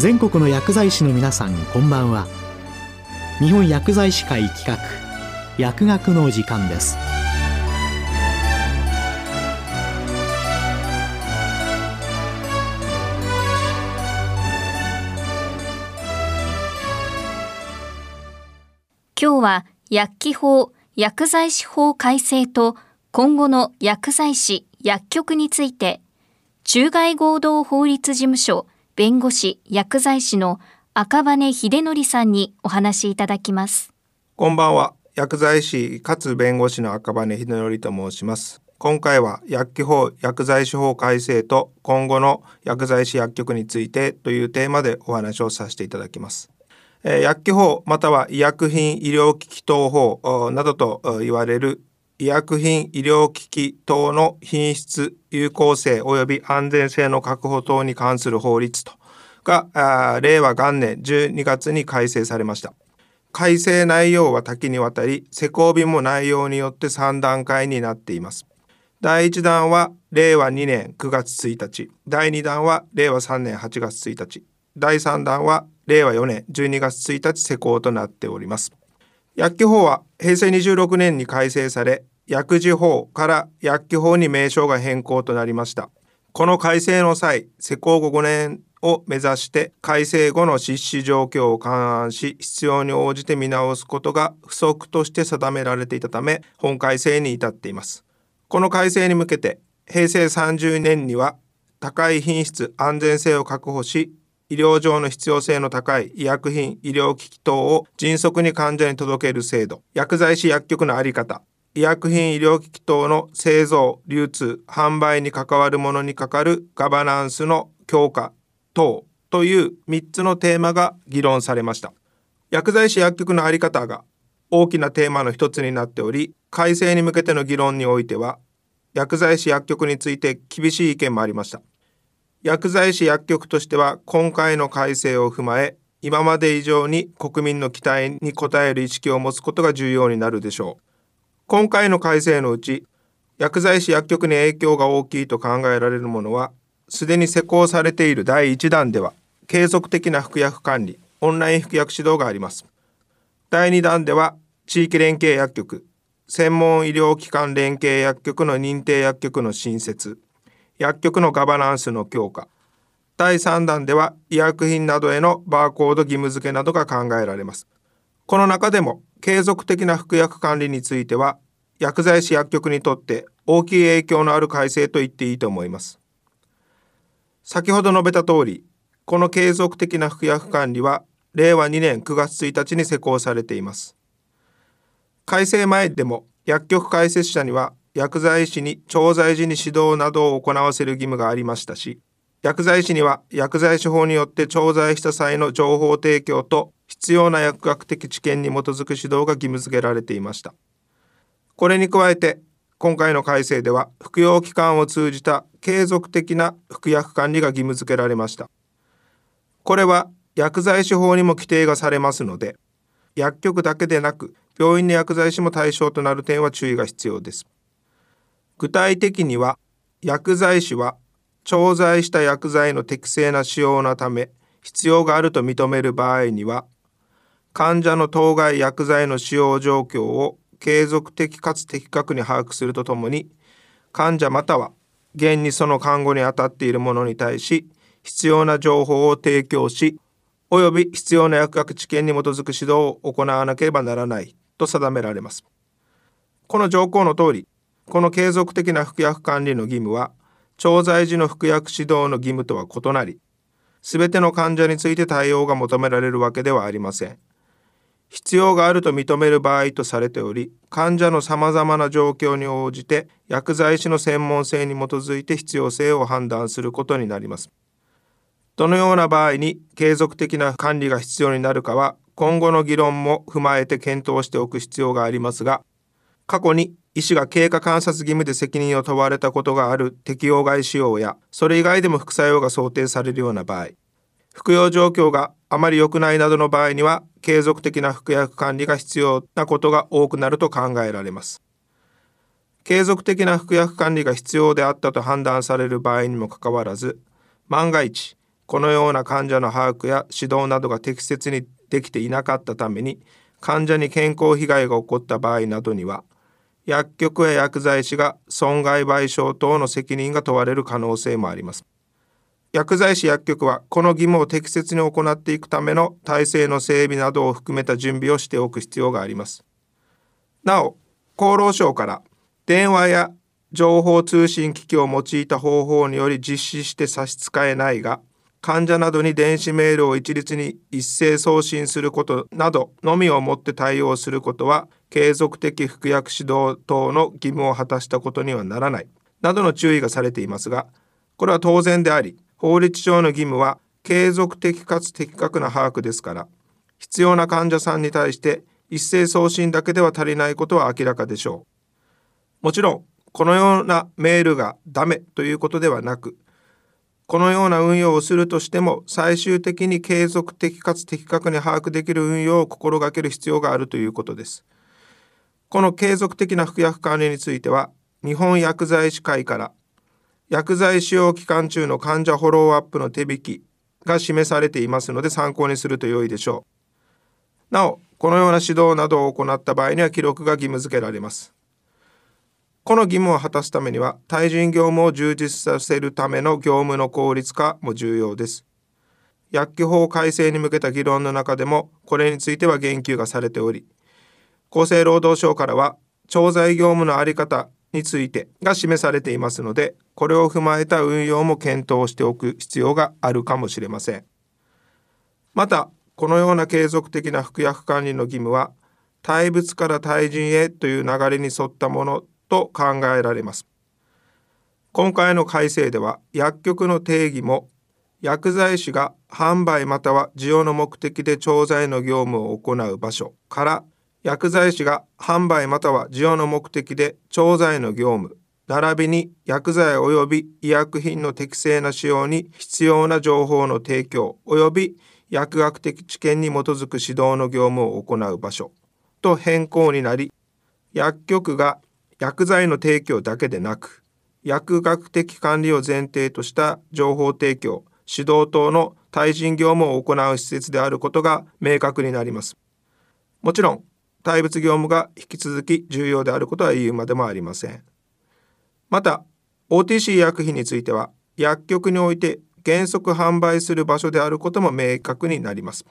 全国の薬剤師の皆さんこんばんは。日本薬剤師会企画薬学の時間です。今日は薬機法薬剤師法改正と今後の薬剤師薬局について中外合同法律事務所弁護士薬剤師の赤羽秀則さんにお話しいただきます。こんばんは。薬剤師かつ弁護士の赤羽秀則と申します。今回は薬機法薬剤師法改正と今後の薬剤師薬局についてというテーマでお話をさせていただきます。え薬機法または医薬品医療機器等法などと言われる医薬品医療機器等の品質有効性及び安全性の確保等に関する法律と。が令和元年12月に改正されました。改正内容は多岐にわたり施行日も内容によって3段階になっています。第1弾は令和2年9月1日。第2弾は令和3年8月1日。第3弾は令和4年12月1日施行となっております。薬機法は平成26年に改正され薬事法から薬機法に名称が変更となりました。この改正の際施行後5年を目指して改正後の実施状況を勘案し必要に応じて見直すことが不足として定められていたため本改正に至っています。この改正に向けて平成30年には高い品質安全性を確保し医療上の必要性の高い医薬品医療機器等を迅速に患者に届ける制度。薬剤師薬局の在り方。医薬品医療機器等の製造流通販売に関わるものにかかるガバナンスの強化等という3つのテーマが議論されました。薬剤師薬局の在り方が大きなテーマの一つになっており改正に向けての議論においては薬剤師薬局について厳しい意見もありました。薬剤師薬局としては今回の改正を踏まえ今まで以上に国民の期待に応える意識を持つことが重要になるでしょう。今回の改正のうち薬剤師薬局に影響が大きいと考えられるものはすでに施行されている第1弾では継続的な服薬管理オンライン服薬指導があります。第2弾では地域連携薬局専門医療機関連携薬局の認定薬局の新設。薬局のガバナンスの強化。第3弾では医薬品などへのバーコード義務付けなどが考えられます。この中でも継続的な服薬管理については薬剤師薬局にとって大きい影響のある改正と言っていいと思います。先ほど述べた通りこの継続的な服薬管理は令和2年9月1日に施行されています。改正前でも薬局開設者には薬剤師に調剤時に指導などを行わせる義務がありましたし薬剤師には薬剤師法によって調剤した際の情報提供と必要な薬学的知見に基づく指導が義務付けられていました。これに加えて今回の改正では服用期間を通じた継続的な服薬管理が義務付けられました。これは薬剤師法にも規定がされますので薬局だけでなく病院の薬剤師も対象となる点は注意が必要です。具体的には薬剤師は調剤した薬剤の適正な使用のため必要があると認める場合には患者の当該薬剤の使用状況を継続的かつ的確に把握するとともに患者または現にその看護に当たっている者に対し必要な情報を提供し及び必要な薬学知見に基づく指導を行わなければならないと定められます。この条項の通りこの継続的な服薬管理の義務は調剤時の服薬指導の義務とは異なり全ての患者について対応が求められるわけではありません。必要があると認める場合とされており患者のさまざまな状況に応じて薬剤師の専門性に基づいて必要性を判断することになります。どのような場合に継続的な管理が必要になるかは今後の議論も踏まえて検討しておく必要がありますが過去に医師が経過観察義務で責任を問われたことがある適用外使用やそれ以外でも副作用が想定されるような場合服用状況があまり良くないなどの場合には継続的な服薬管理が必要なことが多くなると考えられます。継続的な服薬管理が必要であったと判断される場合にもかかわらず万が一このような患者の把握や指導などが適切にできていなかったために患者に健康被害が起こった場合などには薬局や薬剤師が損害賠償等の責任が問われる可能性もあります。薬剤師薬局はこの義務を適切に行っていくための体制の整備などを含めた準備をしておく必要があります。なお厚労省から電話や情報通信機器を用いた方法により実施して差し支えないが患者などに電子メールを一律に一斉送信することなどのみをもって対応することは継続的服薬指導等の義務を果たしたことにはならない。などの注意がされていますがこれは当然であり法律上の義務は継続的かつ的確な把握ですから必要な患者さんに対して一斉送信だけでは足りないことは明らかでしょう。もちろんこのようなメールがダメということではなくこのような運用をするとしても最終的に継続的かつ的確に把握できる運用を心がける必要があるということですこの継続的な服薬管理については日本薬剤師会から薬剤使用期間中の患者フォローアップの手引きが示されていますので参考にすると良いでしょう。なお、このような指導などを行った場合には記録が義務付けられます。この義務を果たすためには対人業務を充実させるための業務の効率化も重要です。薬機法改正に向けた議論の中でもこれについては言及がされており、厚生労働省からは調剤業務の在り方についてが示されていますのでこれを踏まえた運用も検討しておく必要があるかもしれませんまたこのような継続的な服薬管理の義務は対物から対人へという流れに沿ったものと考えられます。今回の改正では薬局の定義も薬剤師が販売または需要の目的で調剤の業務を行う場所から薬剤師が販売または需要の目的で調剤の業務並びに薬剤及び医薬品の適正な使用に必要な情報の提供及び薬学的知見に基づく指導の業務を行う場所と変更になり薬局が薬剤の提供だけでなく薬学的管理を前提とした情報提供指導等の対人業務を行う施設であることが明確になります。もちろん対物業務が引き続き重要であることは言うまでもありません。また OTC 薬品については薬局において原則販売する場所であることも明確になります。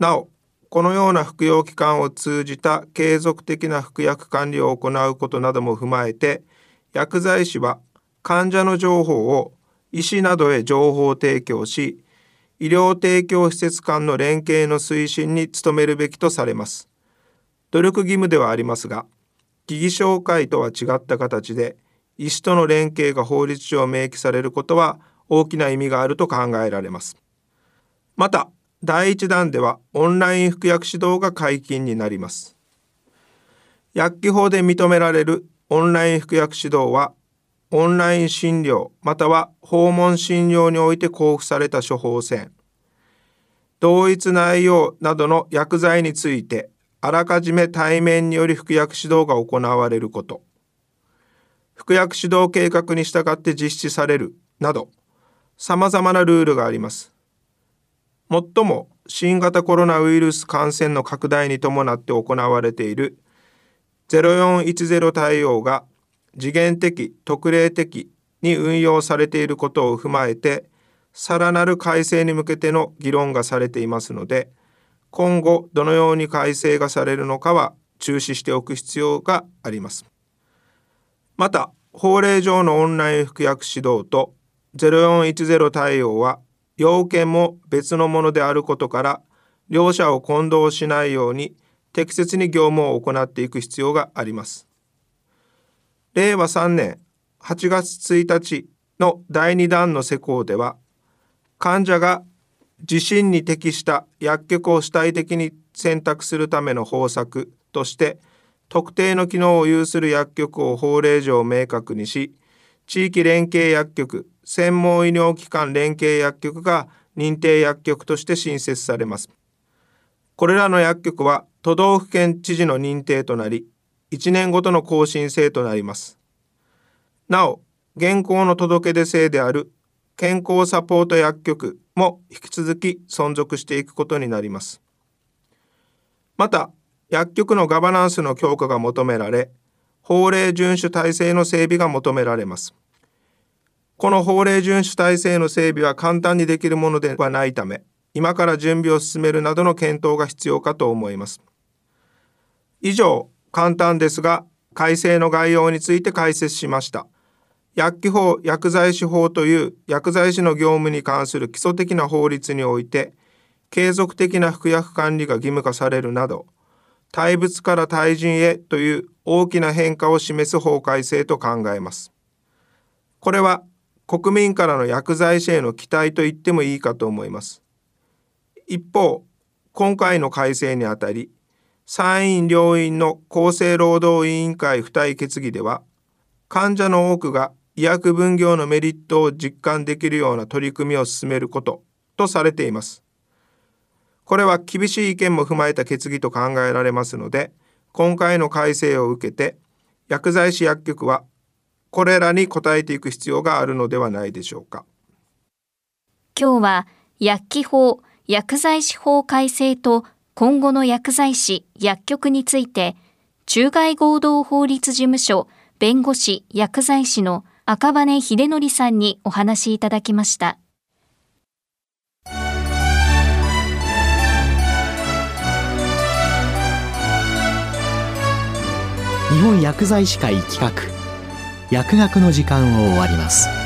なおこのような服用機関を通じた継続的な服薬管理を行うことなども踏まえて薬剤師は患者の情報を医師などへ情報提供し医療提供施設間の連携の推進に努めるべきとされます。努力義務ではありますが疑義紹介とは違った形で医師との連携が法律上明記されることは大きな意味があると考えられます。また第1弾ではオンライン服薬指導が解禁になります。薬機法で認められるオンライン服薬指導はオンライン診療または訪問診療において交付された処方箋。同一内容などの薬剤についてあらかじめ対面により服薬指導が行われること。服薬指導計画に従って実施されるなど様々なルールがあります。もっとも新型コロナウイルス感染の拡大に伴って行われている0410対応が次元的特例的に運用されていることを踏まえてさらなる改正に向けての議論がされていますので今後どのように改正がされるのかは注視しておく必要があります。また法令上のオンライン服薬指導と0410対応は要件も別のものであることから両者を混同しないように適切に業務を行っていく必要があります。令和3年8月1日の第2弾の施行では患者が自身に適した薬局を主体的に選択するための方策として特定の機能を有する薬局を法令上明確にし地域連携薬局専門医療機関連携薬局が認定薬局として新設されます。これらの薬局は都道府県知事の認定となり1年ごとの更新制となります。なお現行の届け出制である健康サポート薬局も引き続き存続していくことになります。また薬局のガバナンスの強化が求められ法令遵守体制の整備が求められます。この法令遵守体制の整備は簡単にできるものではないため今から準備を進めるなどの検討が必要かと思います。以上簡単ですが改正の概要について解説しました。薬機法薬剤師法という薬剤師の業務に関する基礎的な法律において継続的な服薬管理が義務化されるなど対物から対人へという大きな変化を示す法改正と考えます。これは国民からの薬剤師への期待と言ってもいいかと思います。一方、今回の改正にあたり、参院両院の厚生労働委員会付帯決議では、患者の多くが医薬分業のメリットを実感できるような取り組みを進めることとされています。これは厳しい意見も踏まえた決議と考えられますので、今回の改正を受けて、薬剤師薬局はこれらに応えていく必要があるのではないでしょうか。今日は薬機法、薬剤師法改正と今後の薬剤師、薬局について、中外合同法律事務所弁護士薬剤師の赤羽秀則さんにお話しいただきました。日本薬剤師会企画。薬学の時間を終わります。